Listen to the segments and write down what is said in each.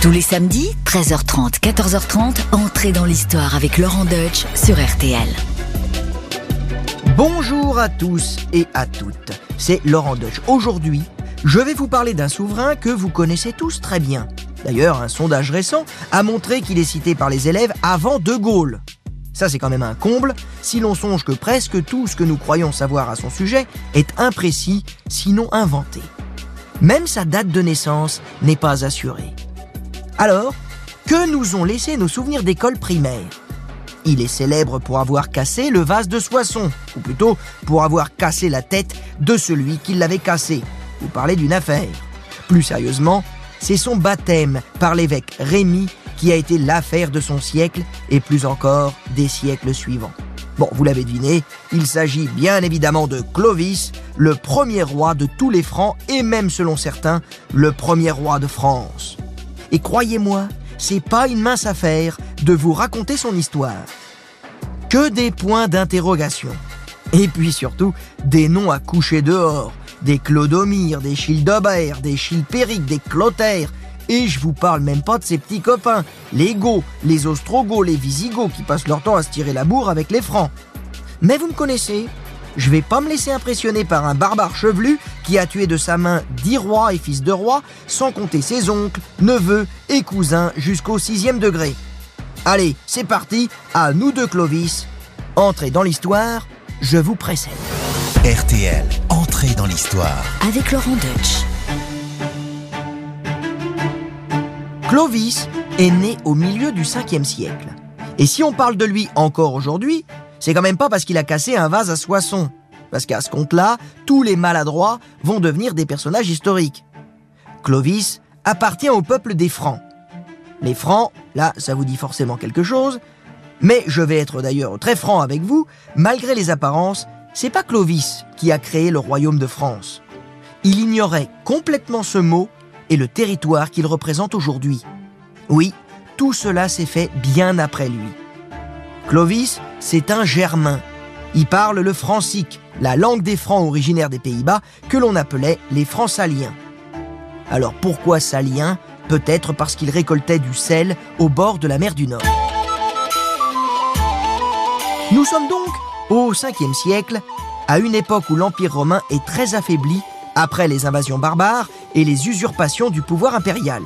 Tous les samedis, 13h30, 14h30, entrez dans l'histoire avec Laurent Deutsch sur RTL. Bonjour à tous et à toutes, c'est Laurent Deutsch. Aujourd'hui, je vais vous parler d'un souverain que vous connaissez tous très bien. D'ailleurs, un sondage récent a montré qu'il est cité par les élèves avant De Gaulle. Ça, c'est quand même un comble, si l'on songe que presque tout ce que nous croyons savoir à son sujet est imprécis, sinon inventé. Même sa date de naissance n'est pas assurée. Alors, que nous ont laissé nos souvenirs d'école primaire? Il est célèbre pour avoir cassé le vase de Soissons, ou plutôt pour avoir cassé la tête de celui qui l'avait cassé. Vous parlez d'une affaire. Plus sérieusement, c'est son baptême par l'évêque Rémy qui a été l'affaire de son siècle et plus encore des siècles suivants. Bon, vous l'avez deviné, il s'agit bien évidemment de Clovis, le premier roi de tous les Francs et même selon certains, le premier roi de France. Et croyez-moi, c'est pas une mince affaire de vous raconter son histoire. Que des points d'interrogation. Et puis surtout, des noms à coucher dehors. Des Clodomir, des Childebert, des Chilpéric, des Clotaire. Et je vous parle même pas de ses petits copains, les Goths, les Ostrogoths, les Visigoths qui passent leur temps à se tirer la bourre avec les Francs. Mais vous me connaissez, je vais pas me laisser impressionner par un barbare chevelu qui a tué de sa main dix rois et fils de rois, sans compter ses oncles, neveux et cousins jusqu'au sixième degré. Allez, c'est parti, à nous deux Clovis. Entrez dans l'histoire, je vous précède. RTL, entrez dans l'histoire. Avec Laurent Deutsch. Clovis est né au milieu du 5e siècle. Et si on parle de lui encore aujourd'hui, c'est quand même pas parce qu'il a cassé un vase à Soissons. Parce qu'à ce compte-là, tous les maladroits vont devenir des personnages historiques. Clovis appartient au peuple des Francs. Les Francs, là, ça vous dit forcément quelque chose, mais je vais être d'ailleurs très franc avec vous, malgré les apparences, c'est pas Clovis qui a créé le royaume de France. Il ignorait complètement ce mot et le territoire qu'il représente aujourd'hui. Oui, tout cela s'est fait bien après lui. Clovis, c'est un germain. Il parle le francique, la langue des Francs originaires des Pays-Bas, que l'on appelait les Francs-Saliens. Alors pourquoi Saliens Peut-être parce qu'il récoltait du sel au bord de la mer du Nord. Nous sommes donc au 5e siècle, à une époque où l'Empire romain est très affaibli après les invasions barbares et les usurpations du pouvoir impérial.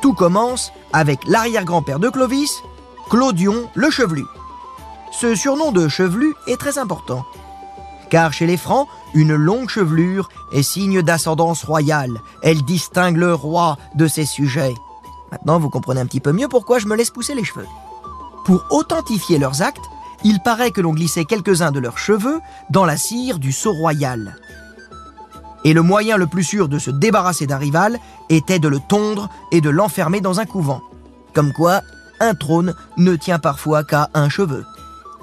Tout commence avec l'arrière-grand-père de Clovis, Clodion le Chevelu. Ce surnom de chevelu est très important, car chez les Francs, une longue chevelure est signe d'ascendance royale. Elle distingue le roi de ses sujets. Maintenant, vous comprenez un petit peu mieux pourquoi je me laisse pousser les cheveux. Pour authentifier leurs actes, il paraît que l'on glissait quelques-uns de leurs cheveux dans la cire du sceau royal. Et le moyen le plus sûr de se débarrasser d'un rival était de le tondre et de l'enfermer dans un couvent. Comme quoi, un trône ne tient parfois qu'à un cheveu.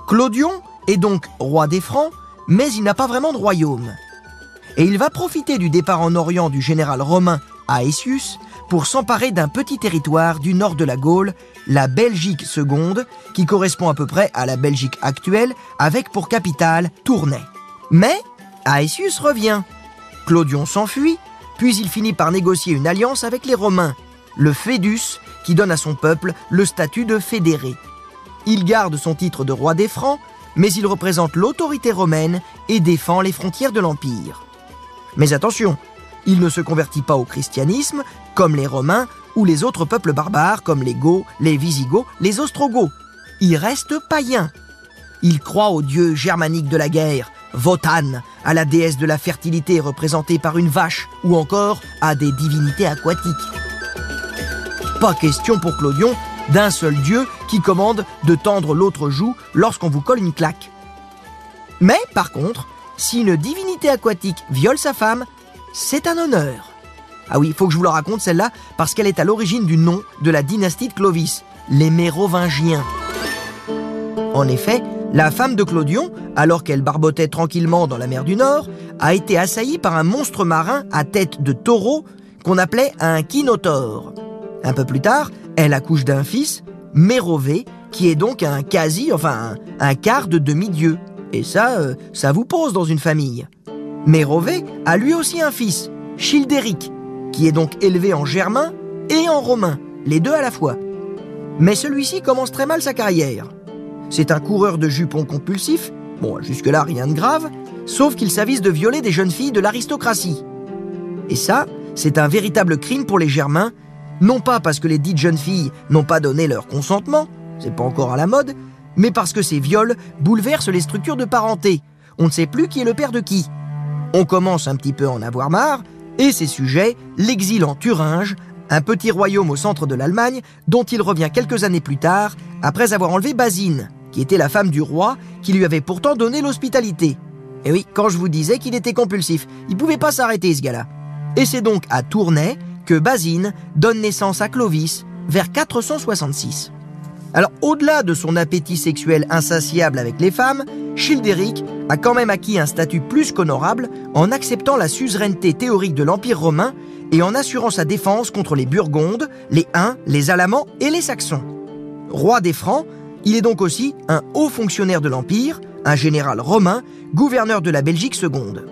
Clodion est donc roi des Francs, mais il n'a pas vraiment de royaume. Et il va profiter du départ en Orient du général romain Aetius pour s'emparer d'un petit territoire du nord de la Gaule, la Belgique seconde, qui correspond à peu près à la Belgique actuelle, avec pour capitale Tournai. Mais Aetius revient. Clodion s'enfuit, puis il finit par négocier une alliance avec les Romains, le Fédus, qui donne à son peuple le statut de fédéré. Il garde son titre de roi des Francs, mais il représente l'autorité romaine et défend les frontières de l'Empire. Mais attention, il ne se convertit pas au christianisme, comme les Romains ou les autres peuples barbares comme les Goths, les Visigoths, les Ostrogoths. Il reste païen. Il croit au dieu germanique de la guerre, Wotan, à la déesse de la fertilité représentée par une vache, ou encore à des divinités aquatiques. Pas question pour Clodion d'un seul dieu qui commande de tendre l'autre joue lorsqu'on vous colle une claque. Mais par contre, si une divinité aquatique viole sa femme, c'est un honneur. Ah oui, il faut que je vous la raconte celle-là, parce qu'elle est à l'origine du nom de la dynastie de Clovis, les Mérovingiens. En effet, la femme de Clodion, alors qu'elle barbotait tranquillement dans la mer du Nord, a été assaillie par un monstre marin à tête de taureau qu'on appelait un kinotaure. Un peu plus tard, elle accouche d'un fils, Mérové, qui est donc un quasi, enfin un, quart de demi-dieu. Et ça, euh, ça vous pose dans une famille. Mérové a lui aussi un fils, Childéric, qui est donc élevé en germain et en romain. les deux à la fois. Mais celui-ci commence très mal sa carrière. C'est un coureur de jupons compulsif, bon, jusque-là rien de grave, sauf qu'il s'avise de violer des jeunes filles de l'aristocratie. Et ça, c'est un véritable crime pour les Germains, non pas parce que les dites jeunes filles n'ont pas donné leur consentement, c'est pas encore à la mode, mais parce que ces viols bouleversent les structures de parenté. On ne sait plus qui est le père de qui. On commence un petit peu en avoir marre, et ses sujets l'exilent en Thuringe, un petit royaume au centre de l'Allemagne, dont il revient quelques années plus tard, après avoir enlevé Basine, qui était la femme du roi, qui lui avait pourtant donné l'hospitalité. Et oui, quand je vous disais qu'il était compulsif, il pouvait pas s'arrêter ce gars-là. Et c'est donc à Tournai que Basine donne naissance à Clovis vers 466. Alors au-delà de son appétit sexuel insatiable avec les femmes, Childéric a quand même acquis un statut plus qu'honorable en acceptant la suzeraineté théorique de l'Empire romain et en assurant sa défense contre les Burgondes, les Huns, les Alamans et les Saxons. Roi des Francs, il est donc aussi un haut fonctionnaire de l'Empire, un général romain, gouverneur de la Belgique seconde.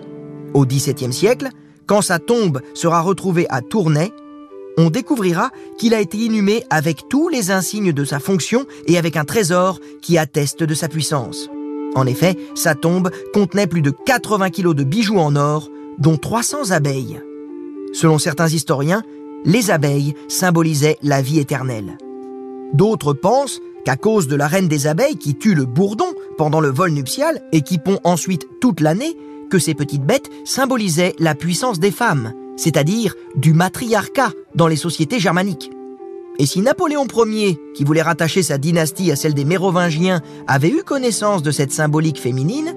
Au XVIIe siècle, quand sa tombe sera retrouvée à Tournai, on découvrira qu'il a été inhumé avec tous les insignes de sa fonction et avec un trésor qui atteste de sa puissance. En effet, sa tombe contenait plus de 80 kilos de bijoux en or, dont 300 abeilles. Selon certains historiens, les abeilles symbolisaient la vie éternelle. D'autres pensent qu'à cause de la reine des abeilles qui tue le bourdon pendant le vol nuptial et qui pond ensuite toute l'année, ces petites bêtes symbolisaient la puissance des femmes, c'est-à-dire du matriarcat dans les sociétés germaniques. Et si Napoléon Ier, qui voulait rattacher sa dynastie à celle des Mérovingiens, avait eu connaissance de cette symbolique féminine,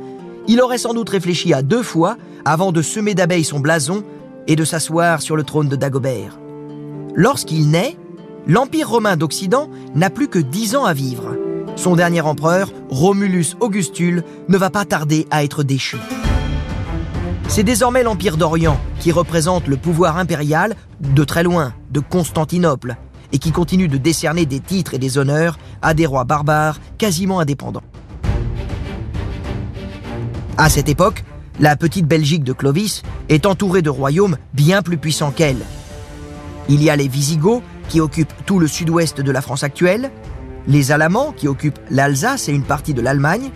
il aurait sans doute réfléchi à deux fois avant de semer d'abeilles son blason et de s'asseoir sur le trône de Dagobert. Lorsqu'il naît, l'Empire romain d'Occident n'a plus que dix ans à vivre. Son dernier empereur, Romulus Augustule, ne va pas tarder à être déchu. C'est désormais l'Empire d'Orient qui représente le pouvoir impérial de très loin, de Constantinople, et qui continue de décerner des titres et des honneurs à des rois barbares quasiment indépendants. À cette époque, la petite Belgique de Clovis est entourée de royaumes bien plus puissants qu'elle. Il y a les Visigoths qui occupent tout le sud-ouest de la France actuelle, les Alamans qui occupent l'Alsace et une partie de l'Allemagne,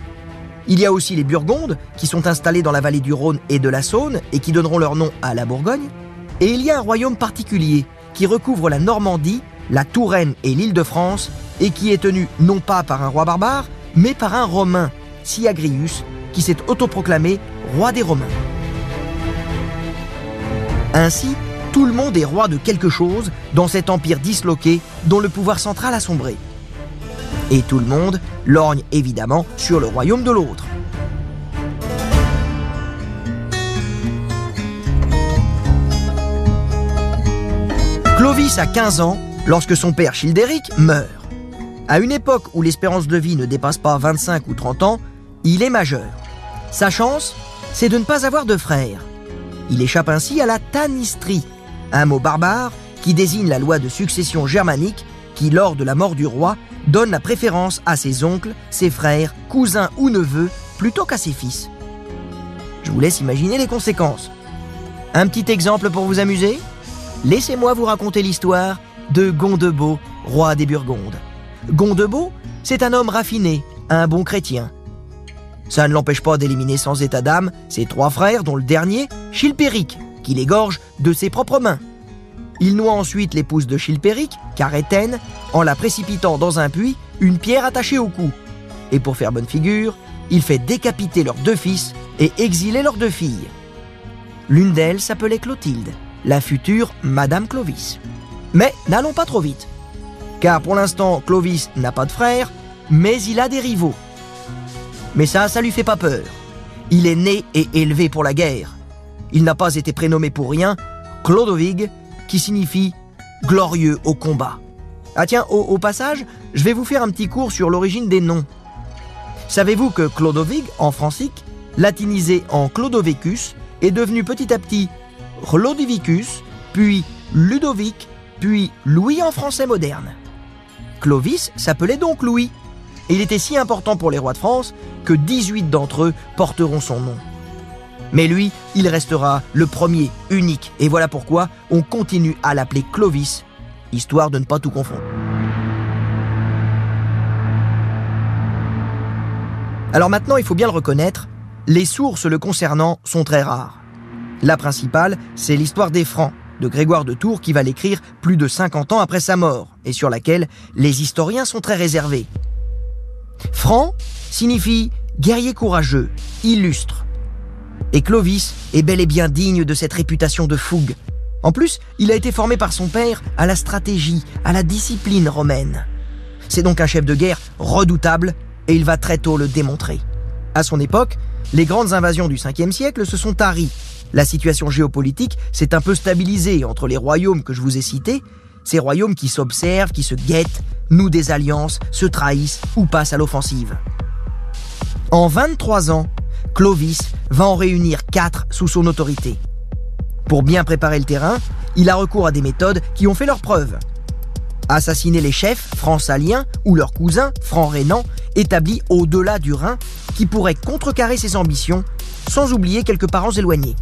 il y a aussi les Burgondes, qui sont installés dans la vallée du Rhône et de la Saône et qui donneront leur nom à la Bourgogne. Et il y a un royaume particulier qui recouvre la Normandie, la Touraine et l'île de France et qui est tenu non pas par un roi barbare, mais par un Romain, Siagrius, qui s'est autoproclamé roi des Romains. Ainsi, tout le monde est roi de quelque chose dans cet empire disloqué dont le pouvoir central a sombré. Et tout le monde lorgne évidemment sur le royaume de l'autre. Clovis a 15 ans lorsque son père Childéric meurt. À une époque où l'espérance de vie ne dépasse pas 25 ou 30 ans, il est majeur. Sa chance, c'est de ne pas avoir de frères. Il échappe ainsi à la tanistrie, un mot barbare qui désigne la loi de succession germanique qui, lors de la mort du roi, donne la préférence à ses oncles, ses frères, cousins ou neveux plutôt qu'à ses fils. Je vous laisse imaginer les conséquences. Un petit exemple pour vous amuser? Laissez-moi vous raconter l'histoire de Gondebaud, roi des Burgondes. Gondebaud, c'est un homme raffiné, un bon chrétien. Ça ne l'empêche pas d'éliminer sans état d'âme ses trois frères, dont le dernier, Chilpéric, qu'il égorge de ses propres mains. Il noie ensuite l'épouse de Chilpéric, Carétène, en la précipitant dans un puits, une pierre attachée au cou. Et pour faire bonne figure, il fait décapiter leurs deux fils et exiler leurs deux filles. L'une d'elles s'appelait Clotilde, la future Madame Clovis. Mais n'allons pas trop vite. Car pour l'instant, Clovis n'a pas de frère, mais il a des rivaux. Mais ça, ça lui fait pas peur. Il est né et élevé pour la guerre. Il n'a pas été prénommé pour rien. Clodovig qui signifie glorieux au combat. Ah tiens, au, passage, je vais vous faire un petit cours sur l'origine des noms. Savez-vous que Clodovig, en francique, latinisé en Clodovicus, est devenu petit à petit Clodivicus, puis Ludovic, puis Louis en français moderne? Clovis s'appelait donc Louis, et il était si important pour les rois de France que 18 d'entre eux porteront son nom. Mais lui, il restera le premier, unique. Et voilà pourquoi on continue à l'appeler Clovis histoire de ne pas tout confondre. Alors maintenant, il faut bien le reconnaître, les sources le concernant sont très rares. La principale, c'est l'histoire des Francs, de Grégoire de Tours qui va l'écrire plus de 50 ans après sa mort, et sur laquelle les historiens sont très réservés. Franc signifie guerrier courageux, illustre. Et Clovis est bel et bien digne de cette réputation de fougue. En plus, il a été formé par son père à la stratégie, à la discipline romaine. C'est donc un chef de guerre redoutable et il va très tôt le démontrer. À son époque, les grandes invasions du 5e siècle se sont taries. La situation géopolitique s'est un peu stabilisée entre les royaumes que je vous ai cités, ces royaumes qui s'observent, qui se guettent, nouent des alliances, se trahissent ou passent à l'offensive. En 23 ans, Clovis va en réunir 4 sous son autorité. Pour bien préparer le terrain, il a recours à des méthodes qui ont fait leurs preuves assassiner les chefs francs-saliens ou leurs cousins francs-rénans établis au-delà du Rhin qui pourraient contrecarrer ses ambitions sans oublier quelques parents éloignés.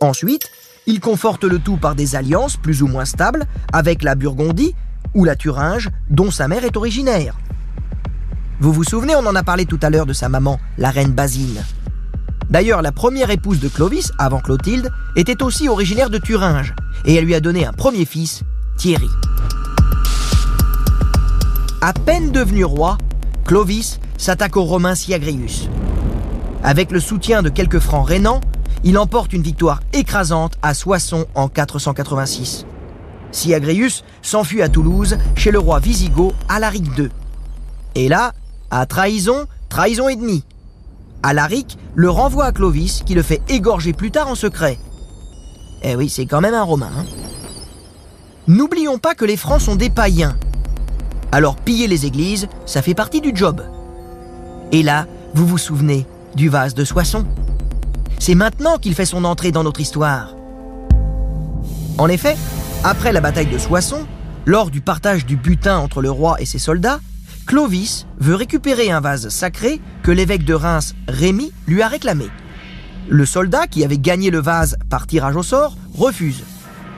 Ensuite, il conforte le tout par des alliances plus ou moins stables avec la Burgondie ou la Thuringe dont sa mère est originaire. Vous vous souvenez, on en a parlé tout à l'heure de sa maman, la reine Basine. D'ailleurs, la première épouse de Clovis, avant Clotilde, était aussi originaire de Thuringe, et elle lui a donné un premier fils, Thierry. À peine devenu roi, Clovis s'attaque aux Romains Siagrius. Avec le soutien de quelques francs rénans, il emporte une victoire écrasante à Soissons en 486. Siagrius s'enfuit à Toulouse chez le roi Visigoth Alaric II. Et là, à trahison, trahison et demie. Alaric le renvoie à Clovis qui le fait égorger plus tard en secret. Eh oui, c'est quand même un Romain. Hein. N'oublions pas que les Francs sont des païens. Alors piller les églises, ça fait partie du job. Et là, vous vous souvenez du vase de Soissons C'est maintenant qu'il fait son entrée dans notre histoire. En effet, après la bataille de Soissons, lors du partage du butin entre le roi et ses soldats, Clovis veut récupérer un vase sacré que l'évêque de Reims, Rémy, lui a réclamé. Le soldat qui avait gagné le vase par tirage au sort refuse.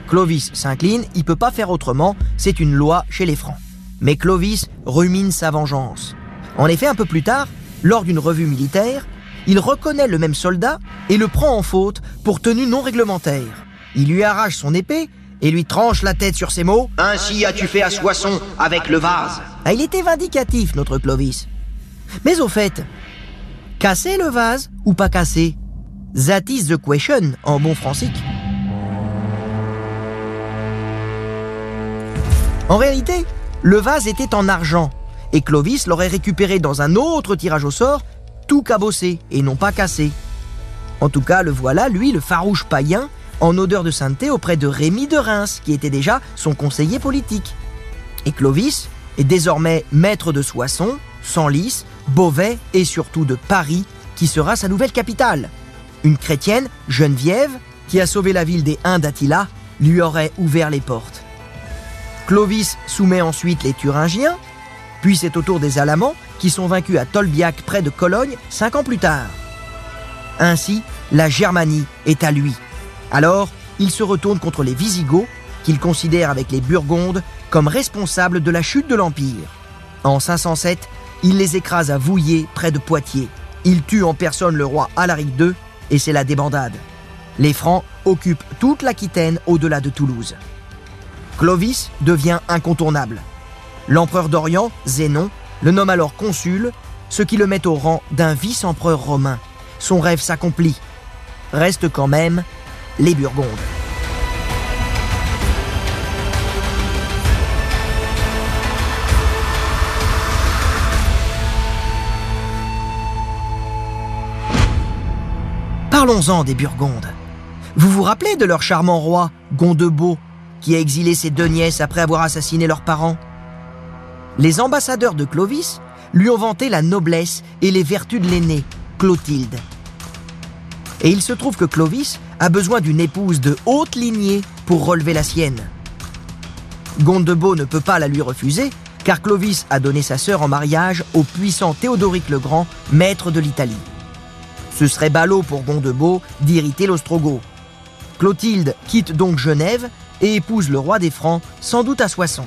Clovis s'incline, il peut pas faire autrement, c'est une loi chez les Francs. Mais Clovis rumine sa vengeance. En effet, un peu plus tard, lors d'une revue militaire, il reconnaît le même soldat et le prend en faute pour tenue non réglementaire. Il lui arrache son épée et lui tranche la tête sur ces mots Ainsi as-tu fait à Soissons avec le vase. Ah, il était vindicatif, notre Clovis. Mais au fait, casser le vase ou pas casser? That is the question en bon francique. En réalité, le vase était en argent, et Clovis l'aurait récupéré dans un autre tirage au sort, tout cabossé et non pas cassé. En tout cas, le voilà, lui, le farouche païen, en odeur de sainteté auprès de Rémy de Reims, qui était déjà son conseiller politique. Et Clovis est désormais maître de Soissons, Senlis, Beauvais et surtout de Paris, qui sera sa nouvelle capitale. Une chrétienne, Geneviève, qui a sauvé la ville des Huns d'Attila, lui aurait ouvert les portes. Clovis soumet ensuite les Thuringiens, puis c'est au tour des Alamans qui sont vaincus à Tolbiac près de Cologne cinq ans plus tard. Ainsi, la Germanie est à lui. Alors, il se retourne contre les Visigoths, qu'il considère avec les Burgondes comme responsables de la chute de l'Empire. En 507, il les écrase à Vouillé, près de Poitiers. Il tue en personne le roi Alaric II, et c'est la débandade. Les Francs occupent toute l'Aquitaine au-delà de Toulouse. Clovis devient incontournable. L'empereur d'Orient, Zénon, le nomme alors consul, ce qui le met au rang d'un vice-empereur romain. Son rêve s'accomplit. Reste quand même les Burgondes. Parlons-en des Burgondes. Vous vous rappelez de leur charmant roi, Gondebaud, qui a exilé ses deux nièces après avoir assassiné leurs parents? Les ambassadeurs de Clovis lui ont vanté la noblesse et les vertus de l'aîné, Clotilde. Et il se trouve que Clovis a besoin d'une épouse de haute lignée pour relever la sienne. Gondebaud ne peut pas la lui refuser, car Clovis a donné sa sœur en mariage au puissant Théodoric le Grand, maître de l'Italie. Ce serait ballot pour Gondebaud d'irriter l'Ostrogoth. Clotilde quitte donc Genève et épouse le roi des Francs, sans doute à Soissons.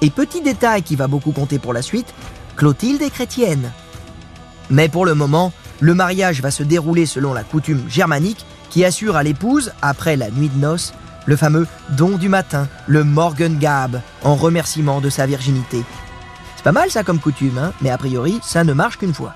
Et petit détail qui va beaucoup compter pour la suite, Clotilde est chrétienne. Mais pour le moment, le mariage va se dérouler selon la coutume germanique qui assure à l'épouse, après la nuit de noces, le fameux don du matin, le Morgengab, en remerciement de sa virginité. C'est pas mal ça comme coutume, hein mais a priori, ça ne marche qu'une fois.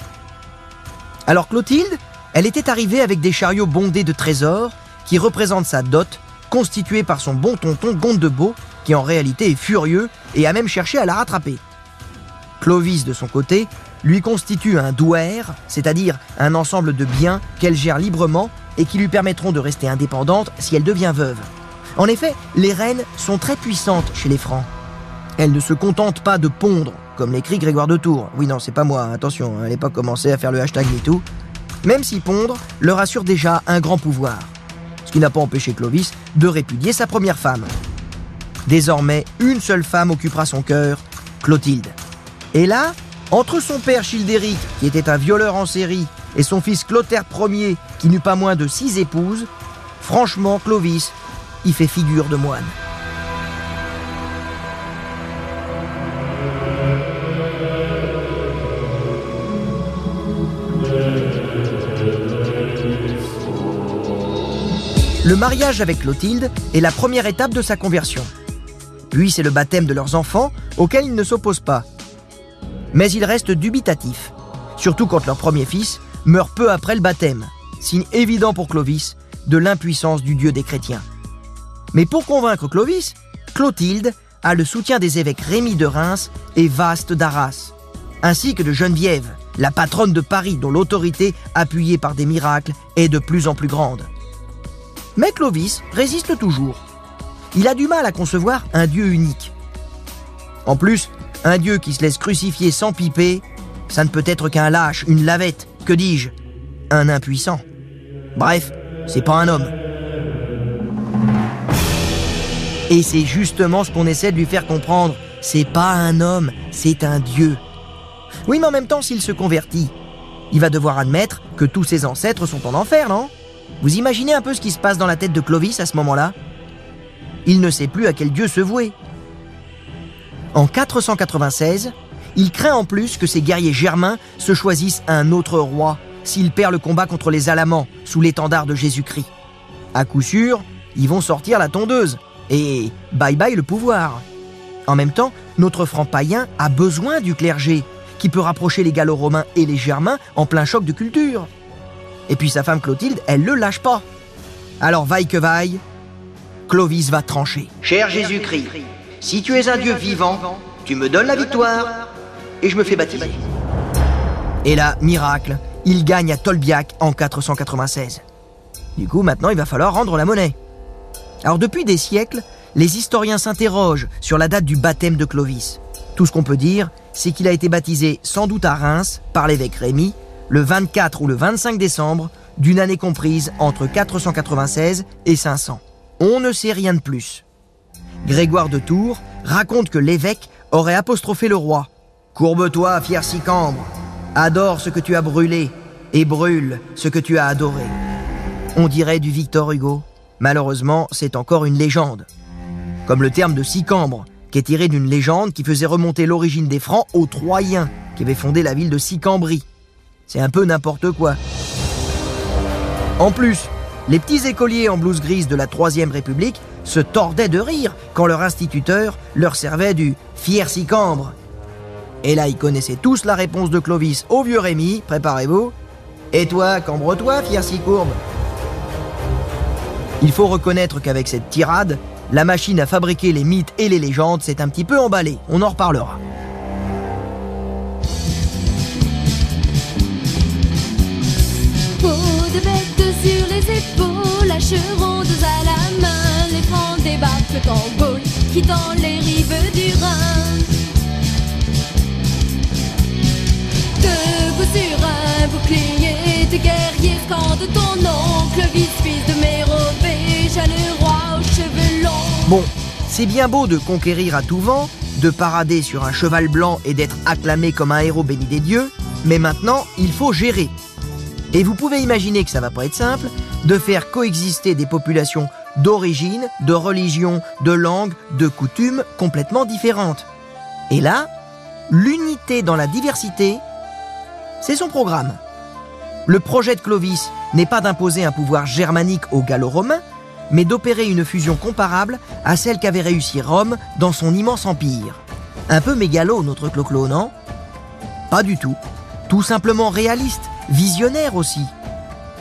Alors Clotilde, elle était arrivée avec des chariots bondés de trésors qui représentent sa dot, constituée par son bon tonton Gondebeau, qui en réalité est furieux et a même cherché à la rattraper. Clovis, de son côté, lui constitue un douaire, c'est-à-dire un ensemble de biens qu'elle gère librement et qui lui permettront de rester indépendante si elle devient veuve. En effet, les reines sont très puissantes chez les Francs. Elles ne se contentent pas de pondre, comme l'écrit Grégoire de Tours. Oui, non, c'est pas moi, attention, elle n'est pas commencé à faire le hashtag MeToo. Même si pondre leur assure déjà un grand pouvoir. Ce qui n'a pas empêché Clovis de répudier sa première femme. Désormais, une seule femme occupera son cœur, Clotilde. Et là, entre son père Childéric, qui était un violeur en série, et son fils Clotaire Ier, qui n'eut pas moins de six épouses, franchement, Clovis, il fait figure de moine. Le mariage avec Clotilde est la première étape de sa conversion. Puis c'est le baptême de leurs enfants, auquel il ne s'oppose pas. Mais il reste dubitatif, surtout quand leur premier fils meurt peu après le baptême, signe évident pour Clovis de l'impuissance du dieu des chrétiens. Mais pour convaincre Clovis, Clotilde a le soutien des évêques Rémy de Reims et Vaste d'Arras, ainsi que de Geneviève, la patronne de Paris dont l'autorité, appuyée par des miracles, est de plus en plus grande. Mais Clovis résiste toujours. Il a du mal à concevoir un Dieu unique. En plus, un Dieu qui se laisse crucifier sans piper, ça ne peut être qu'un lâche, une lavette, que dis-je, un impuissant. Bref, c'est pas un homme. Et c'est justement ce qu'on essaie de lui faire comprendre. C'est pas un homme, c'est un dieu. Oui, mais en même temps, s'il se convertit, il va devoir admettre que tous ses ancêtres sont en enfer, non? Vous imaginez un peu ce qui se passe dans la tête de Clovis à ce moment-là? Il ne sait plus à quel dieu se vouer. En 496, il craint en plus que ses guerriers germains se choisissent un autre roi s'il perd le combat contre les Alamans sous l'étendard de Jésus-Christ. À coup sûr, ils vont sortir la tondeuse et bye bye le pouvoir. En même temps, notre franc païen a besoin du clergé, qui peut rapprocher les Gallo-Romains et les Germains en plein choc de culture. Et puis sa femme Clotilde, elle le lâche pas. Alors vaille que vaille, Clovis va trancher. Cher Jésus-Christ, si tu es un Dieu vivant, tu me donnes la victoire et je me fais baptiser. Et là, miracle, il gagne à Tolbiac en 496. Du coup, maintenant, il va falloir rendre la monnaie. Alors depuis des siècles, les historiens s'interrogent sur la date du baptême de Clovis. Tout ce qu'on peut dire, c'est qu'il a été baptisé sans doute à Reims par l'évêque Rémy le 24 ou le 25 décembre d'une année comprise entre 496 et 500. On ne sait rien de plus. Grégoire de Tours raconte que l'évêque aurait apostrophé le roi. Courbe-toi, fier Sicambre, adore ce que tu as brûlé et brûle ce que tu as adoré. On dirait du Victor Hugo. Malheureusement, c'est encore une légende. Comme le terme de Sicambre, qui est tiré d'une légende qui faisait remonter l'origine des Francs aux Troyens, qui avaient fondé la ville de Sicambrie. C'est un peu n'importe quoi. En plus, les petits écoliers en blouse grise de la Troisième République se tordaient de rire quand leur instituteur leur servait du fier Sicambre. Et là, ils connaissaient tous la réponse de Clovis au vieux Rémy, préparez-vous. Et toi, cambre-toi, fier Sicourbe il faut reconnaître qu'avec cette tirade, la machine à fabriquer les mythes et les légendes s'est un petit peu emballée. On en reparlera. Épaules, acherondes à la main, les francs débarquent en Gaule, quittant les rives du Rhin. Debout sur un bouclier, tes guerriers scandent ton oncle, fils de Mérovée, le roi aux cheveux longs. Bon, c'est bien beau de conquérir à tout vent, de parader sur un cheval blanc et d'être acclamé comme un héros béni des dieux, mais maintenant, il faut gérer. Et vous pouvez imaginer que ça va pas être simple de faire coexister des populations d'origine, de religion, de langue, de coutumes complètement différentes. Et là, l'unité dans la diversité, c'est son programme. Le projet de Clovis n'est pas d'imposer un pouvoir germanique aux gallo-romains, mais d'opérer une fusion comparable à celle qu'avait réussi Rome dans son immense empire. Un peu mégalo, notre Clo-Clo, non? Pas du tout. Tout simplement réaliste, visionnaire aussi.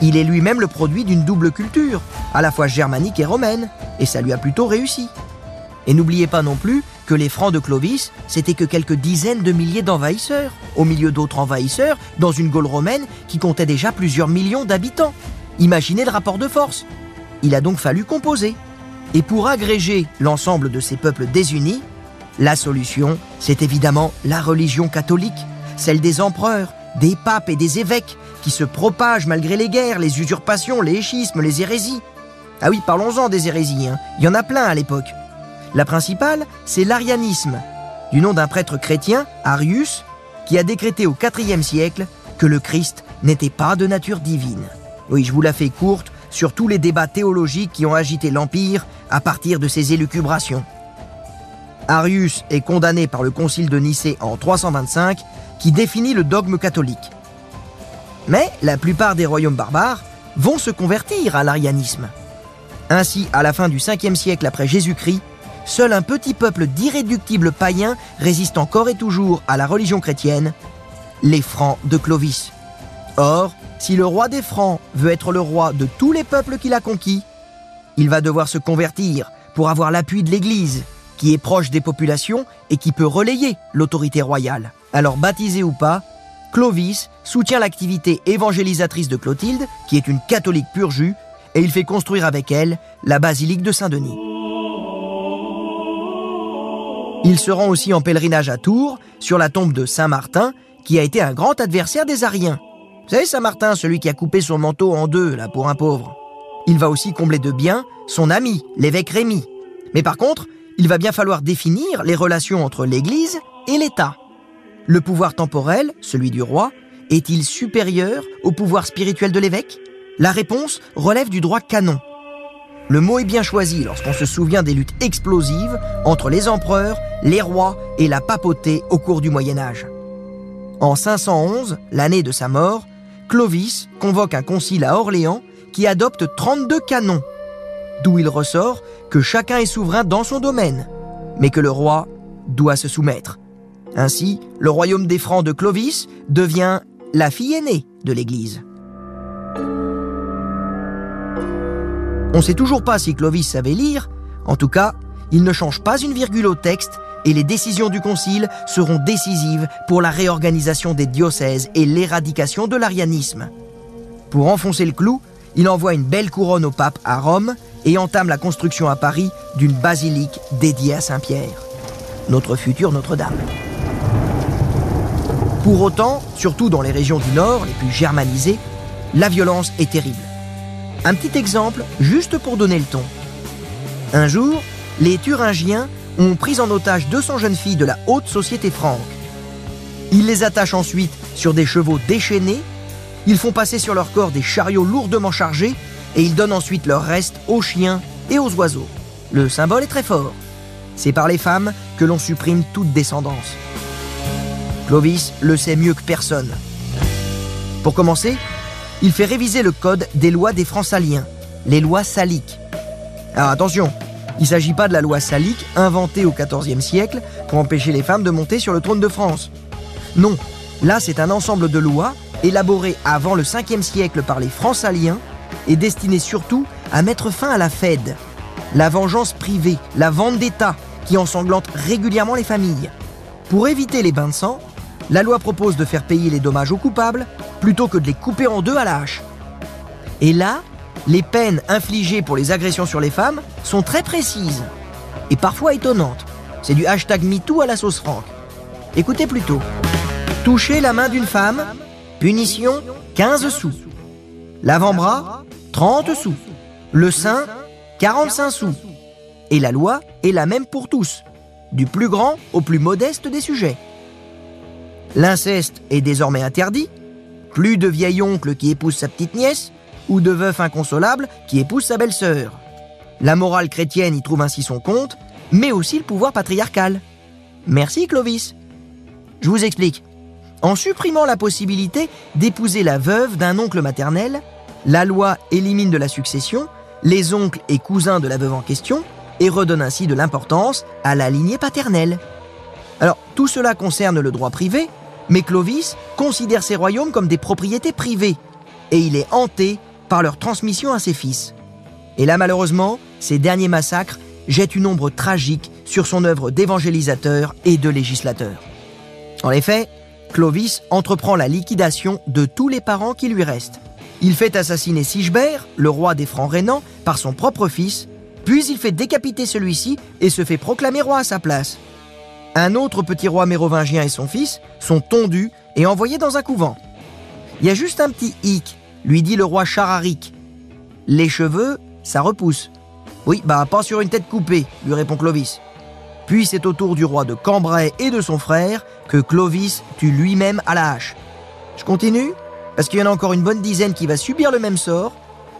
Il est lui-même le produit d'une double culture, à la fois germanique et romaine, et ça lui a plutôt réussi. Et n'oubliez pas non plus que les Francs de Clovis, c'était que quelques dizaines de milliers d'envahisseurs, au milieu d'autres envahisseurs, dans une Gaule romaine qui comptait déjà plusieurs millions d'habitants. Imaginez le rapport de force. Il a donc fallu composer. Et pour agréger l'ensemble de ces peuples désunis, la solution, c'est évidemment la religion catholique, celle des empereurs, des papes et des évêques, qui se propagent malgré les guerres, les usurpations, les schismes, les hérésies. Ah oui, parlons-en des hérésies, hein. il y en a plein à l'époque. La principale, c'est l'arianisme, du nom d'un prêtre chrétien, Arius, qui a décrété au IVe siècle que le Christ n'était pas de nature divine. Oui, je vous la fais courte sur tous les débats théologiques qui ont agité l'Empire à partir de ces élucubrations. Arius est condamné par le concile de Nicée en 325 qui définit le dogme catholique. Mais la plupart des royaumes barbares vont se convertir à l'arianisme. Ainsi, à la fin du 5e siècle après Jésus-Christ, seul un petit peuple d'irréductibles païens résiste encore et toujours à la religion chrétienne, les Francs de Clovis. Or, si le roi des Francs veut être le roi de tous les peuples qu'il a conquis, il va devoir se convertir pour avoir l'appui de l'Église, qui est proche des populations et qui peut relayer l'autorité royale. Alors baptisé ou pas, Clovis soutient l'activité évangélisatrice de Clotilde, qui est une catholique pur jus, et il fait construire avec elle la basilique de Saint-Denis. Il se rend aussi en pèlerinage à Tours, sur la tombe de Saint Martin, qui a été un grand adversaire des Ariens. Vous savez, Saint Martin, celui qui a coupé son manteau en deux, là, pour un pauvre. Il va aussi combler de bien son ami, l'évêque Rémy. Mais par contre, il va bien falloir définir les relations entre l'Église et l'État. Le pouvoir temporel, celui du roi, est-il supérieur au pouvoir spirituel de l'évêque? La réponse relève du droit canon. Le mot est bien choisi lorsqu'on se souvient des luttes explosives entre les empereurs, les rois et la papauté au cours du Moyen Âge. En 511, l'année de sa mort, Clovis convoque un concile à Orléans qui adopte 32 canons, d'où il ressort que chacun est souverain dans son domaine, mais que le roi doit se soumettre. Ainsi, le royaume des Francs de Clovis devient la fille aînée de l'Église. On ne sait toujours pas si Clovis savait lire, en tout cas, il ne change pas une virgule au texte et les décisions du Concile seront décisives pour la réorganisation des diocèses et l'éradication de l'arianisme. Pour enfoncer le clou, il envoie une belle couronne au pape à Rome et entame la construction à Paris d'une basilique dédiée à Saint-Pierre, notre future Notre-Dame. Pour autant, surtout dans les régions du Nord, les plus germanisées, la violence est terrible. Un petit exemple, juste pour donner le ton. Un jour, les Thuringiens ont pris en otage 200 jeunes filles de la haute société franque. Ils les attachent ensuite sur des chevaux déchaînés, ils font passer sur leur corps des chariots lourdement chargés et ils donnent ensuite leur reste aux chiens et aux oiseaux. Le symbole est très fort. C'est par les femmes que l'on supprime toute descendance. Clovis le sait mieux que personne. Pour commencer, il fait réviser le code des lois des Francs-Saliens, les lois saliques. Alors attention, il ne s'agit pas de la loi salique inventée au XIVe siècle pour empêcher les femmes de monter sur le trône de France. Non, là c'est un ensemble de lois élaborées avant le 5e siècle par les Francs-Saliens et destinées surtout à mettre fin à la Fed, la vengeance privée, la vente d'État qui ensanglante régulièrement les familles. Pour éviter les bains de sang, la loi propose de faire payer les dommages aux coupables plutôt que de les couper en deux à la hache. Et là, les peines infligées pour les agressions sur les femmes sont très précises et parfois étonnantes. C'est du hashtag MeToo à la sauce franque. Écoutez plutôt. Toucher la main d'une femme, punition 15 sous. L'avant-bras, 30 sous. Le sein, 45 sous. Et la loi est la même pour tous, du plus grand au plus modeste des sujets. L'inceste est désormais interdit. Plus de vieil oncle qui épouse sa petite nièce ou de veuf inconsolable qui épouse sa belle-sœur. La morale chrétienne y trouve ainsi son compte, mais aussi le pouvoir patriarcal. Merci Clovis. Je vous explique. En supprimant la possibilité d'épouser la veuve d'un oncle maternel, la loi élimine de la succession les oncles et cousins de la veuve en question et redonne ainsi de l'importance à la lignée paternelle. Alors, tout cela concerne le droit privé, mais Clovis considère ces royaumes comme des propriétés privées, et il est hanté par leur transmission à ses fils. Et là, malheureusement, ces derniers massacres jettent une ombre tragique sur son œuvre d'évangélisateur et de législateur. En effet, Clovis entreprend la liquidation de tous les parents qui lui restent. Il fait assassiner Sigebert, le roi des Francs rhénans, par son propre fils, puis il fait décapiter celui-ci et se fait proclamer roi à sa place. Un autre petit roi mérovingien et son fils sont tondus et envoyés dans un couvent. Il y a juste un petit hic, lui dit le roi Chararic. Les cheveux, ça repousse. Oui, bah pas sur une tête coupée, lui répond Clovis. Puis c'est au tour du roi de Cambrai et de son frère que Clovis tue lui-même à la hache. Je continue Parce qu'il y en a encore une bonne dizaine qui va subir le même sort,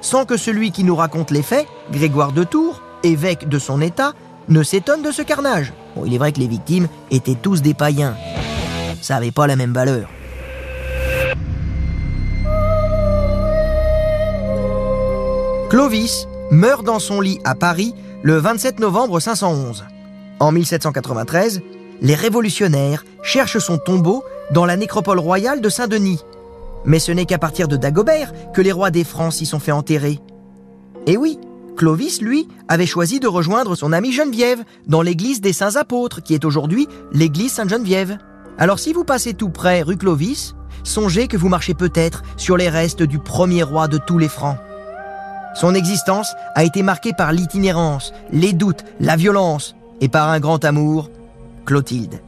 sans que celui qui nous raconte les faits, Grégoire de Tours, évêque de son état, ne s'étonne de ce carnage. Bon, il est vrai que les victimes étaient tous des païens. Ça n'avait pas la même valeur. Clovis meurt dans son lit à Paris le 27 novembre 511. En 1793, les révolutionnaires cherchent son tombeau dans la nécropole royale de Saint-Denis. Mais ce n'est qu'à partir de Dagobert que les rois des Francs s'y sont fait enterrer. Et oui, Clovis, lui, avait choisi de rejoindre son amie Geneviève dans l'église des Saints Apôtres, qui est aujourd'hui l'église Sainte-Geneviève. Alors si vous passez tout près rue Clovis, songez que vous marchez peut-être sur les restes du premier roi de tous les Francs. Son existence a été marquée par l'itinérance, les doutes, la violence, et par un grand amour, Clotilde.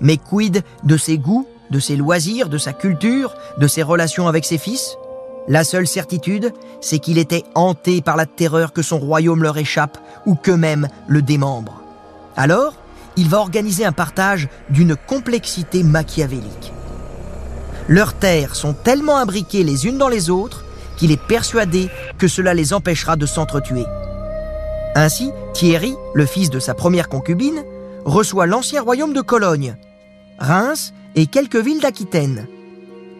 Mais quid de ses goûts, de ses loisirs, de sa culture, de ses relations avec ses fils La seule certitude, c'est qu'il était hanté par la terreur que son royaume leur échappe ou qu'eux-mêmes le démembrent. Alors, il va organiser un partage d'une complexité machiavélique. Leurs terres sont tellement imbriquées les unes dans les autres qu'il est persuadé que cela les empêchera de s'entretuer. Ainsi, Thierry, le fils de sa première concubine, reçoit l'ancien royaume de Cologne, Reims et quelques villes d'Aquitaine.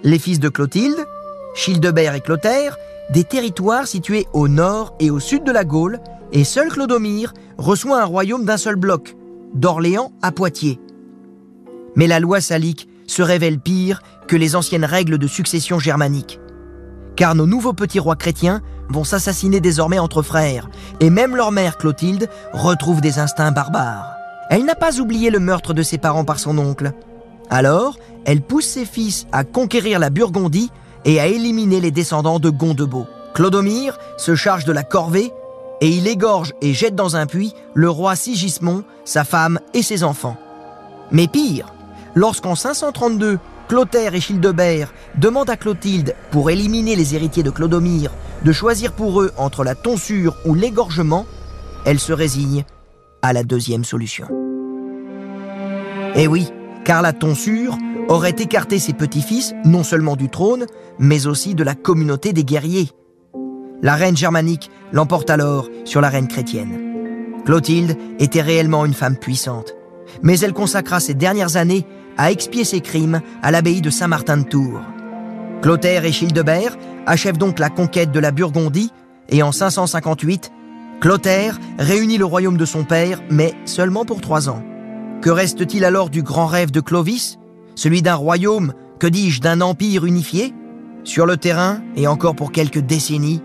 Les fils de Clotilde, Childebert et Clotaire, des territoires situés au nord et au sud de la Gaule, et seul Clodomir reçoit un royaume d'un seul bloc, d'Orléans à Poitiers. Mais la loi salique se révèle pire que les anciennes règles de succession germanique car nos nouveaux petits rois chrétiens vont s'assassiner désormais entre frères, et même leur mère Clotilde retrouve des instincts barbares. Elle n'a pas oublié le meurtre de ses parents par son oncle. Alors, elle pousse ses fils à conquérir la Burgondie et à éliminer les descendants de Gondebaud. Clodomir se charge de la corvée et il égorge et jette dans un puits le roi Sigismond, sa femme et ses enfants. Mais pire, lorsqu'en 532, Clotaire et Childebert demandent à Clotilde, pour éliminer les héritiers de Clodomir, de choisir pour eux entre la tonsure ou l'égorgement, elle se résigne à la deuxième solution. Eh oui, car la tonsure aurait écarté ses petits-fils non seulement du trône, mais aussi de la communauté des guerriers. La reine germanique l'emporte alors sur la reine chrétienne. Clotilde était réellement une femme puissante, mais elle consacra ses dernières années à expier ses crimes à l'abbaye de Saint-Martin de Tours. Clotaire et Childebert achèvent donc la conquête de la Burgondie et en 558, Clotaire réunit le royaume de son père, mais seulement pour trois ans. Que reste-t-il alors du grand rêve de Clovis Celui d'un royaume, que dis-je, d'un empire unifié Sur le terrain, et encore pour quelques décennies,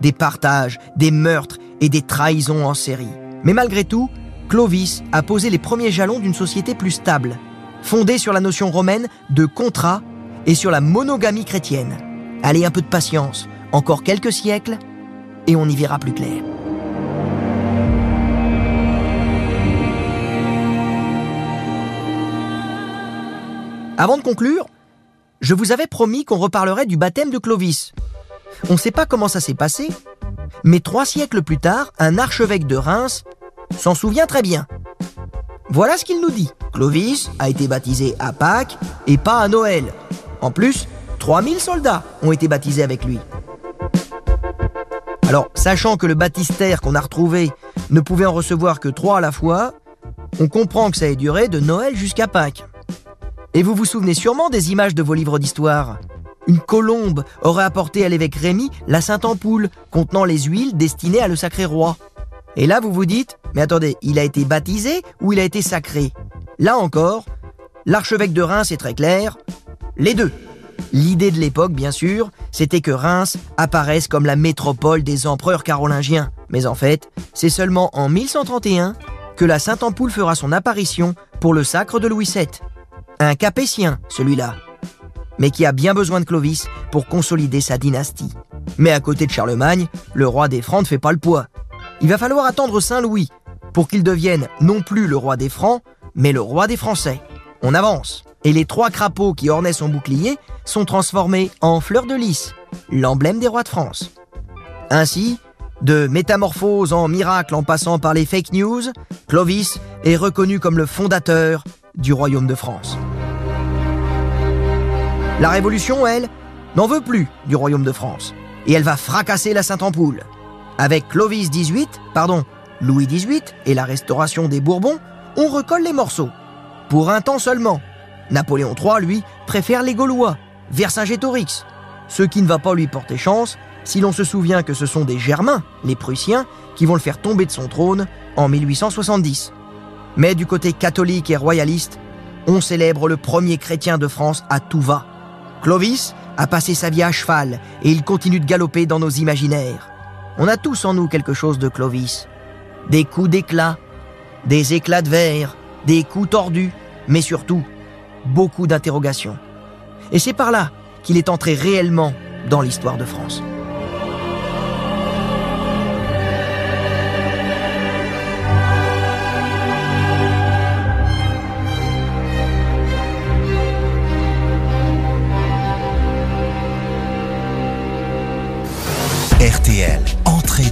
des partages, des meurtres et des trahisons en série. Mais malgré tout, Clovis a posé les premiers jalons d'une société plus stable, fondée sur la notion romaine de contrat et sur la monogamie chrétienne. Allez, un peu de patience, encore quelques siècles, et on y verra plus clair. Avant de conclure, je vous avais promis qu'on reparlerait du baptême de Clovis. On ne sait pas comment ça s'est passé, mais trois siècles plus tard, un archevêque de Reims s'en souvient très bien. Voilà ce qu'il nous dit. Clovis a été baptisé à Pâques et pas à Noël. En plus, 3000 soldats ont été baptisés avec lui. Alors, sachant que le baptistère qu'on a retrouvé ne pouvait en recevoir que trois à la fois, on comprend que ça ait duré de Noël jusqu'à Pâques. Et vous vous souvenez sûrement des images de vos livres d'histoire Une colombe aurait apporté à l'évêque Rémy la sainte ampoule contenant les huiles destinées à le sacré roi. Et là, vous vous dites, mais attendez, il a été baptisé ou il a été sacré? Là encore, l'archevêque de Reims est très clair, les deux. L'idée de l'époque, bien sûr, c'était que Reims apparaisse comme la métropole des empereurs carolingiens. Mais en fait, c'est seulement en 1131 que la Sainte Ampoule fera son apparition pour le sacre de Louis VII. Un capétien, celui-là. Mais qui a bien besoin de Clovis pour consolider sa dynastie. Mais à côté de Charlemagne, le roi des Francs ne fait pas le poids. Il va falloir attendre Saint-Louis pour qu'il devienne non plus le roi des Francs, mais le roi des Français. On avance. Et les trois crapauds qui ornaient son bouclier sont transformés en fleurs de lys, l'emblème des rois de France. Ainsi, de métamorphose en miracle en passant par les fake news, Clovis est reconnu comme le fondateur du royaume de France. La Révolution, elle, n'en veut plus du royaume de France. Et elle va fracasser la Sainte-Ampoule. Avec Clovis XVIII, pardon, Louis XVIII et la restauration des Bourbons, on recolle les morceaux. Pour un temps seulement. Napoléon III, lui, préfère les Gaulois, Vercingétorix. Ce qui ne va pas lui porter chance si l'on se souvient que ce sont des Germains, les Prussiens, qui vont le faire tomber de son trône en 1870. Mais du côté catholique et royaliste, on célèbre le premier chrétien de France à tout va. Clovis a passé sa vie à cheval et il continue de galoper dans nos imaginaires. On a tous en nous quelque chose de Clovis. Des coups d'éclat, des éclats de verre, des coups tordus, mais surtout beaucoup d'interrogations. Et c'est par là qu'il est entré réellement dans l'histoire de France.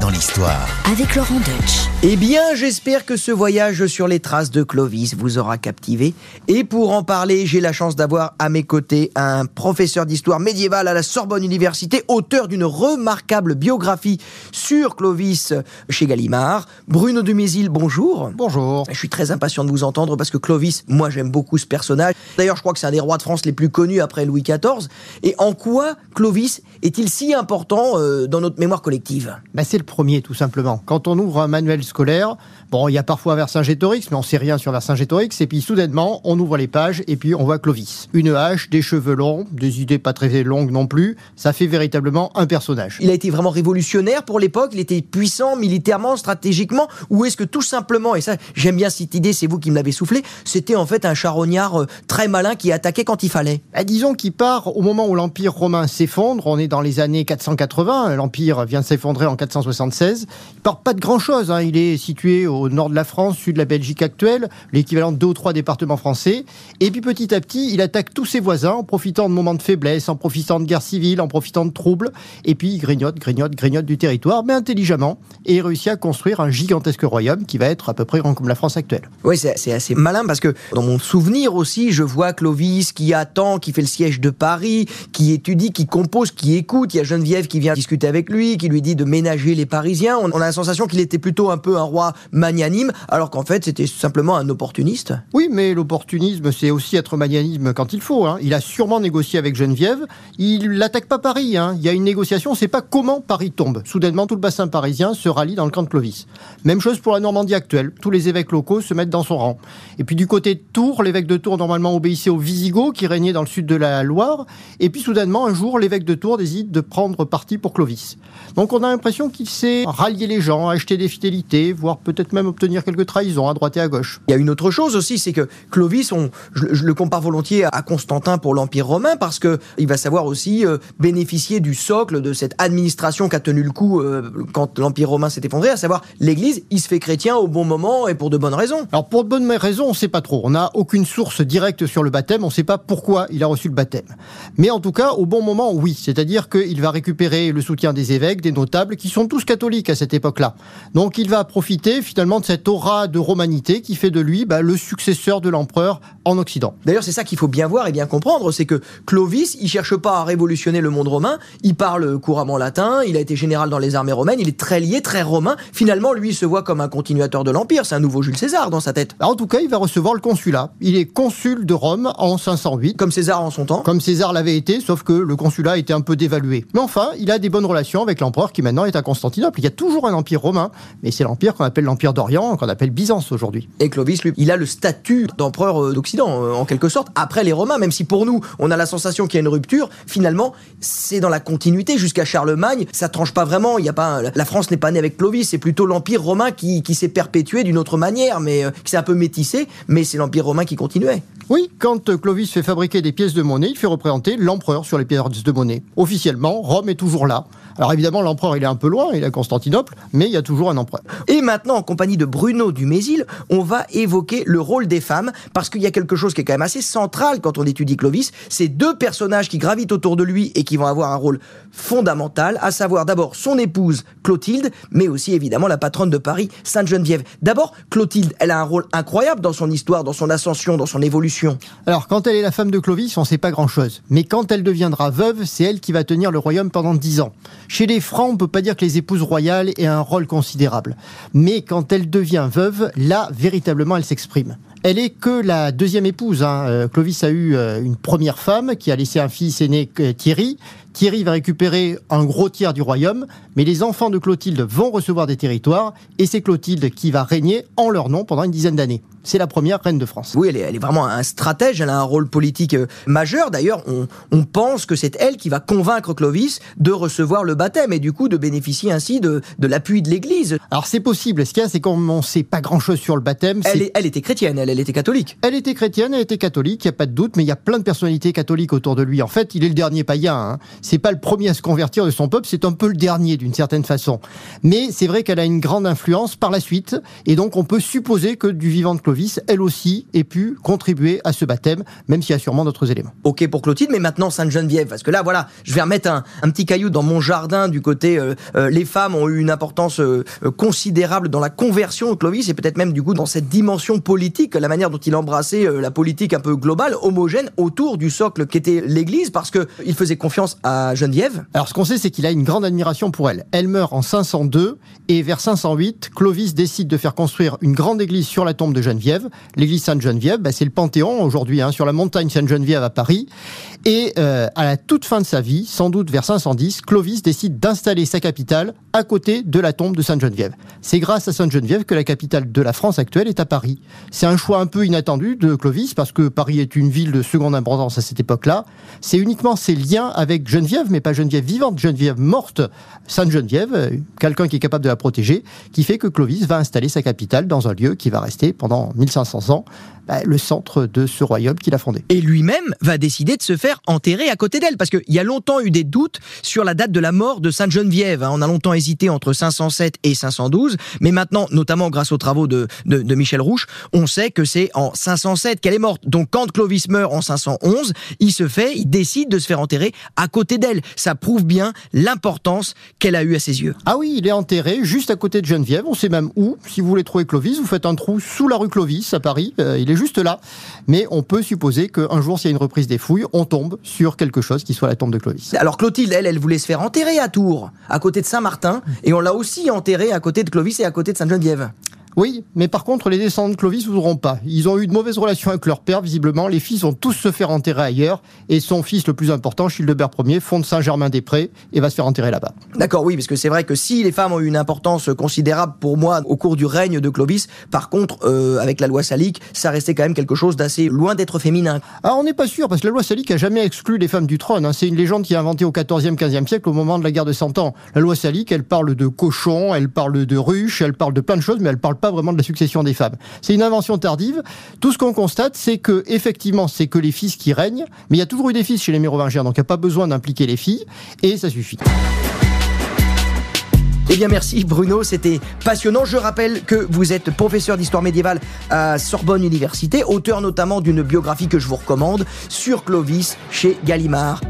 Dans l'histoire. Avec Laurent Deutsch. Eh bien, j'espère que ce voyage sur les traces de Clovis vous aura captivé. Et pour en parler, j'ai la chance d'avoir à mes côtés un professeur d'histoire médiévale à la Sorbonne Université, auteur d'une remarquable biographie sur Clovis chez Gallimard. Bruno Dumézil, bonjour. Bonjour. Je suis très impatient de vous entendre parce que Clovis, moi j'aime beaucoup ce personnage. D'ailleurs, je crois que c'est un des rois de France les plus connus après Louis XIV. Et en quoi Clovis est-il si important euh, dans notre mémoire collective? Ben, c'est le premier, tout simplement. Quand on ouvre un manuel scolaire, bon, il y a parfois Vercingétorix, mais on sait rien sur Vercingétorix, et puis soudainement, on ouvre les pages, et puis on voit Clovis. Une hache, des cheveux longs, des idées pas très longues non plus, ça fait véritablement un personnage. Il a été vraiment révolutionnaire pour l'époque, il était puissant militairement, stratégiquement, ou est-ce que tout simplement, et ça j'aime bien cette idée, c'est vous qui me l'avez soufflé, c'était en fait un charognard euh, très malin qui attaquait quand il fallait? Ben, disons qu'il part au moment où l'Empire romain s'effondre, on est dans les années 480, l'Empire vient de s'effondrer en 476, il part pas de grand-chose, hein. il est situé au nord de la France, sud de la Belgique actuelle, l'équivalent de deux ou trois départements français, et puis petit à petit, il attaque tous ses voisins en profitant de moments de faiblesse, en profitant de guerre civile, en profitant de troubles, et puis il grignote, grignote, grignote du territoire, mais intelligemment, et il réussit à construire un gigantesque royaume qui va être à peu près grand comme la France actuelle. Oui, c'est assez malin parce que dans mon souvenir aussi, je vois Clovis qui attend, qui fait le siège de Paris, qui étudie, qui compose, qui écoute. Il y a Geneviève qui vient discuter avec lui, qui lui dit de ménager les Parisiens. On a la sensation qu'il était plutôt un peu un roi alors qu'en fait c'était simplement un opportuniste. Oui, mais l'opportunisme, c'est aussi être magnanime quand il faut. hein. Il a sûrement négocié avec Geneviève. Il n'attaque pas Paris. hein. Il y a une négociation. Sait pas comment Paris tombe. Soudainement, tout le bassin parisien se rallie dans le camp de Clovis. Même chose pour la Normandie actuelle. Tous les évêques locaux se mettent dans son rang. Et puis du côté de Tours, l'évêque de Tours normalement obéissait aux Visigoths qui régnaient dans le sud de la Loire. Et puis soudainement, un jour, l'évêque de Tours décide de prendre parti pour Clovis. Donc on a l'impression qu'il sait rallier les gens, acheter des fidélités, voire peut-être même obtenir quelques trahisons à droite et à gauche. Il y a une autre chose aussi, c'est que Clovis, on, je, je le compare volontiers à Constantin pour l'Empire romain, parce que il va savoir aussi euh, bénéficier du socle de cette administration qui a tenu le coup euh, quand l'Empire romain s'est effondré, à savoir l'Église. Il se fait chrétien au bon moment et pour de bonnes raisons. Alors pour de bonnes raisons, on ne sait pas trop. On n'a aucune source directe sur le baptême, on ne sait pas pourquoi il a reçu le baptême. Mais en tout cas, au bon moment, oui. C'est-à-dire qu'il va récupérer le soutien des évêques, des notables, qui sont tous catholiques à cette époque-là. Donc il va profiter finalement finalement de cette aura de romanité qui fait de lui bah, le successeur de l'empereur en Occident. D'ailleurs, c'est ça qu'il faut bien voir et bien comprendre, c'est que Clovis, il cherche pas à révolutionner le monde romain, il parle couramment latin, il a été général dans les armées romaines, il est très lié, très romain. Finalement, lui, il se voit comme un continuateur de l'Empire, c'est un nouveau Jules César dans sa tête. En tout cas, il va recevoir le consulat. Il est consul de Rome en 508. Comme César en son temps. Comme César l'avait été, sauf que le consulat était un peu dévalué. Mais enfin, il a des bonnes relations avec l'empereur qui maintenant est à Constantinople. Il y a toujours un empire romain, mais c'est l'empire qu'on appelle l'empire d'Orient, qu'on appelle Byzance aujourd'hui. Et Clovis, lui, il a le statut d'empereur euh, d'Occident, euh, en quelque sorte, après les Romains, même si pour nous, on a la sensation qu'il y a une rupture, finalement, c'est dans la continuité jusqu'à Charlemagne, ça tranche pas vraiment, il y a pas, la France n'est pas née avec Clovis, c'est plutôt l'empire romain qui, qui s'est perpétué d'une autre manière, mais euh, qui s'est un peu métissé, mais c'est l'empire romain qui continuait. Oui, quand Clovis fait fabriquer des pièces de monnaie, il fait représenter l'empereur sur les pièces de monnaie. Officiellement, Rome est toujours là. Alors évidemment, l'empereur, il est un peu loin, il est à Constantinople, mais il y a toujours un empereur. Et maintenant, en compagnie de Bruno Dumézil, on va évoquer le rôle des femmes, parce qu'il y a quelque chose qui est quand même assez central quand on étudie Clovis. C'est deux personnages qui gravitent autour de lui et qui vont avoir un rôle fondamental, à savoir d'abord son épouse Clotilde, mais aussi évidemment la patronne de Paris, Sainte Geneviève. D'abord, Clotilde, elle a un rôle incroyable dans son histoire, dans son ascension, dans son évolution. Alors, quand elle est la femme de Clovis, on ne sait pas grand-chose. Mais quand elle deviendra veuve, c'est elle qui va tenir le royaume pendant dix ans. Chez les Francs, on peut pas dire que les épouses royales aient un rôle considérable. Mais quand elle devient veuve, là, véritablement, elle s'exprime. Elle est que la deuxième épouse. Hein. Euh, Clovis a eu euh, une première femme qui a laissé un fils aîné euh, Thierry. Thierry va récupérer un gros tiers du royaume, mais les enfants de Clotilde vont recevoir des territoires, et c'est Clotilde qui va régner en leur nom pendant une dizaine d'années. C'est la première reine de France. Oui, elle est, elle est, vraiment un stratège, elle a un rôle politique euh, majeur. D'ailleurs, on, on, pense que c'est elle qui va convaincre Clovis de recevoir le baptême et du coup de bénéficier ainsi de, de l'appui de l'Église. Alors c'est possible, ce qu'il y a, c'est qu'on ne sait pas grand-chose sur le baptême. Elle, elle, était chrétienne, elle, elle était catholique. Elle était chrétienne, elle était catholique, il n'y a pas de doute, mais il y a plein de personnalités catholiques autour de lui. En fait, il est le dernier païen. Hein c'est pas le premier à se convertir de son peuple, c'est un peu le dernier d'une certaine façon. Mais c'est vrai qu'elle a une grande influence par la suite, et donc on peut supposer que du vivant de Clovis, elle aussi ait pu contribuer à ce baptême, même s'il y a sûrement d'autres éléments. Ok pour Clotilde, mais maintenant Sainte Geneviève, parce que là voilà, je vais remettre un, un petit caillou dans mon jardin du côté euh, euh, les femmes ont eu une importance euh, considérable dans la conversion de Clovis et peut-être même du coup dans cette dimension politique, la manière dont il embrassait la politique un peu globale, homogène autour du socle qu'était l'Église, parce que il faisait confiance à Geneviève Alors ce qu'on sait, c'est qu'il a une grande admiration pour elle. Elle meurt en 502 et vers 508, Clovis décide de faire construire une grande église sur la tombe de Geneviève. L'église Sainte-Geneviève, bah, c'est le Panthéon aujourd'hui, hein, sur la montagne Sainte-Geneviève à Paris. Et euh, à la toute fin de sa vie, sans doute vers 510, Clovis décide d'installer sa capitale à côté de la tombe de Sainte-Geneviève. C'est grâce à Sainte-Geneviève que la capitale de la France actuelle est à Paris. C'est un choix un peu inattendu de Clovis parce que Paris est une ville de seconde importance à cette époque-là. C'est uniquement ses liens avec Geneviève, mais pas Geneviève vivante, Geneviève morte, Sainte-Geneviève, quelqu'un qui est capable de la protéger, qui fait que Clovis va installer sa capitale dans un lieu qui va rester pendant 1500 ans bah, le centre de ce royaume qu'il a fondé. Et lui-même va décider de se faire enterrer à côté d'elle, parce qu'il y a longtemps eu des doutes sur la date de la mort de Sainte Geneviève. On a longtemps hésité entre 507 et 512, mais maintenant, notamment grâce aux travaux de, de, de Michel Rouche, on sait que c'est en 507 qu'elle est morte. Donc quand Clovis meurt en 511, il se fait, il décide de se faire enterrer à côté d'elle. Ça prouve bien l'importance qu'elle a eue à ses yeux. Ah oui, il est enterré juste à côté de Geneviève. On sait même où. Si vous voulez trouver Clovis, vous faites un trou sous la rue Clovis à Paris. Euh, il est juste là. Mais on peut supposer qu'un jour, s'il y a une reprise des fouilles, on tombe sur quelque chose qui soit la tombe de Clovis. Alors Clotilde, elle, elle voulait se faire enterrer à Tours, à côté de Saint-Martin, et on l'a aussi enterrée à côté de Clovis et à côté de Sainte-Geneviève. Oui, mais par contre, les descendants de Clovis ne voudront pas. Ils ont eu de mauvaises relations avec leur père, visiblement. Les fils vont tous se faire enterrer ailleurs. Et son fils le plus important, Childebert Ier, fonde Saint-Germain-des-Prés et va se faire enterrer là-bas. D'accord, oui, parce que c'est vrai que si les femmes ont eu une importance considérable pour moi au cours du règne de Clovis, par contre, euh, avec la loi salique, ça restait quand même quelque chose d'assez loin d'être féminin. Ah, on n'est pas sûr, parce que la loi salique a jamais exclu les femmes du trône. Hein. C'est une légende qui est inventée au XIVe, XVe siècle, au moment de la guerre de Cent Ans. La loi salique, elle parle de cochons, elle parle de ruches, elle parle de plein de choses, mais elle parle pas vraiment de la succession des femmes. C'est une invention tardive. Tout ce qu'on constate, c'est que effectivement, c'est que les fils qui règnent, mais il y a toujours eu des fils chez les mérovingiens, donc il n'y a pas besoin d'impliquer les filles, et ça suffit. Eh bien merci Bruno, c'était passionnant. Je rappelle que vous êtes professeur d'histoire médiévale à Sorbonne Université, auteur notamment d'une biographie que je vous recommande sur Clovis chez Gallimard.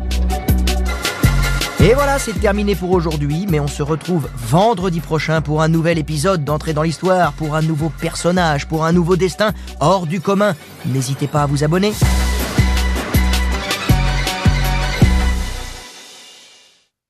Et voilà, c'est terminé pour aujourd'hui, mais on se retrouve vendredi prochain pour un nouvel épisode d'entrée dans l'histoire, pour un nouveau personnage, pour un nouveau destin hors du commun. N'hésitez pas à vous abonner.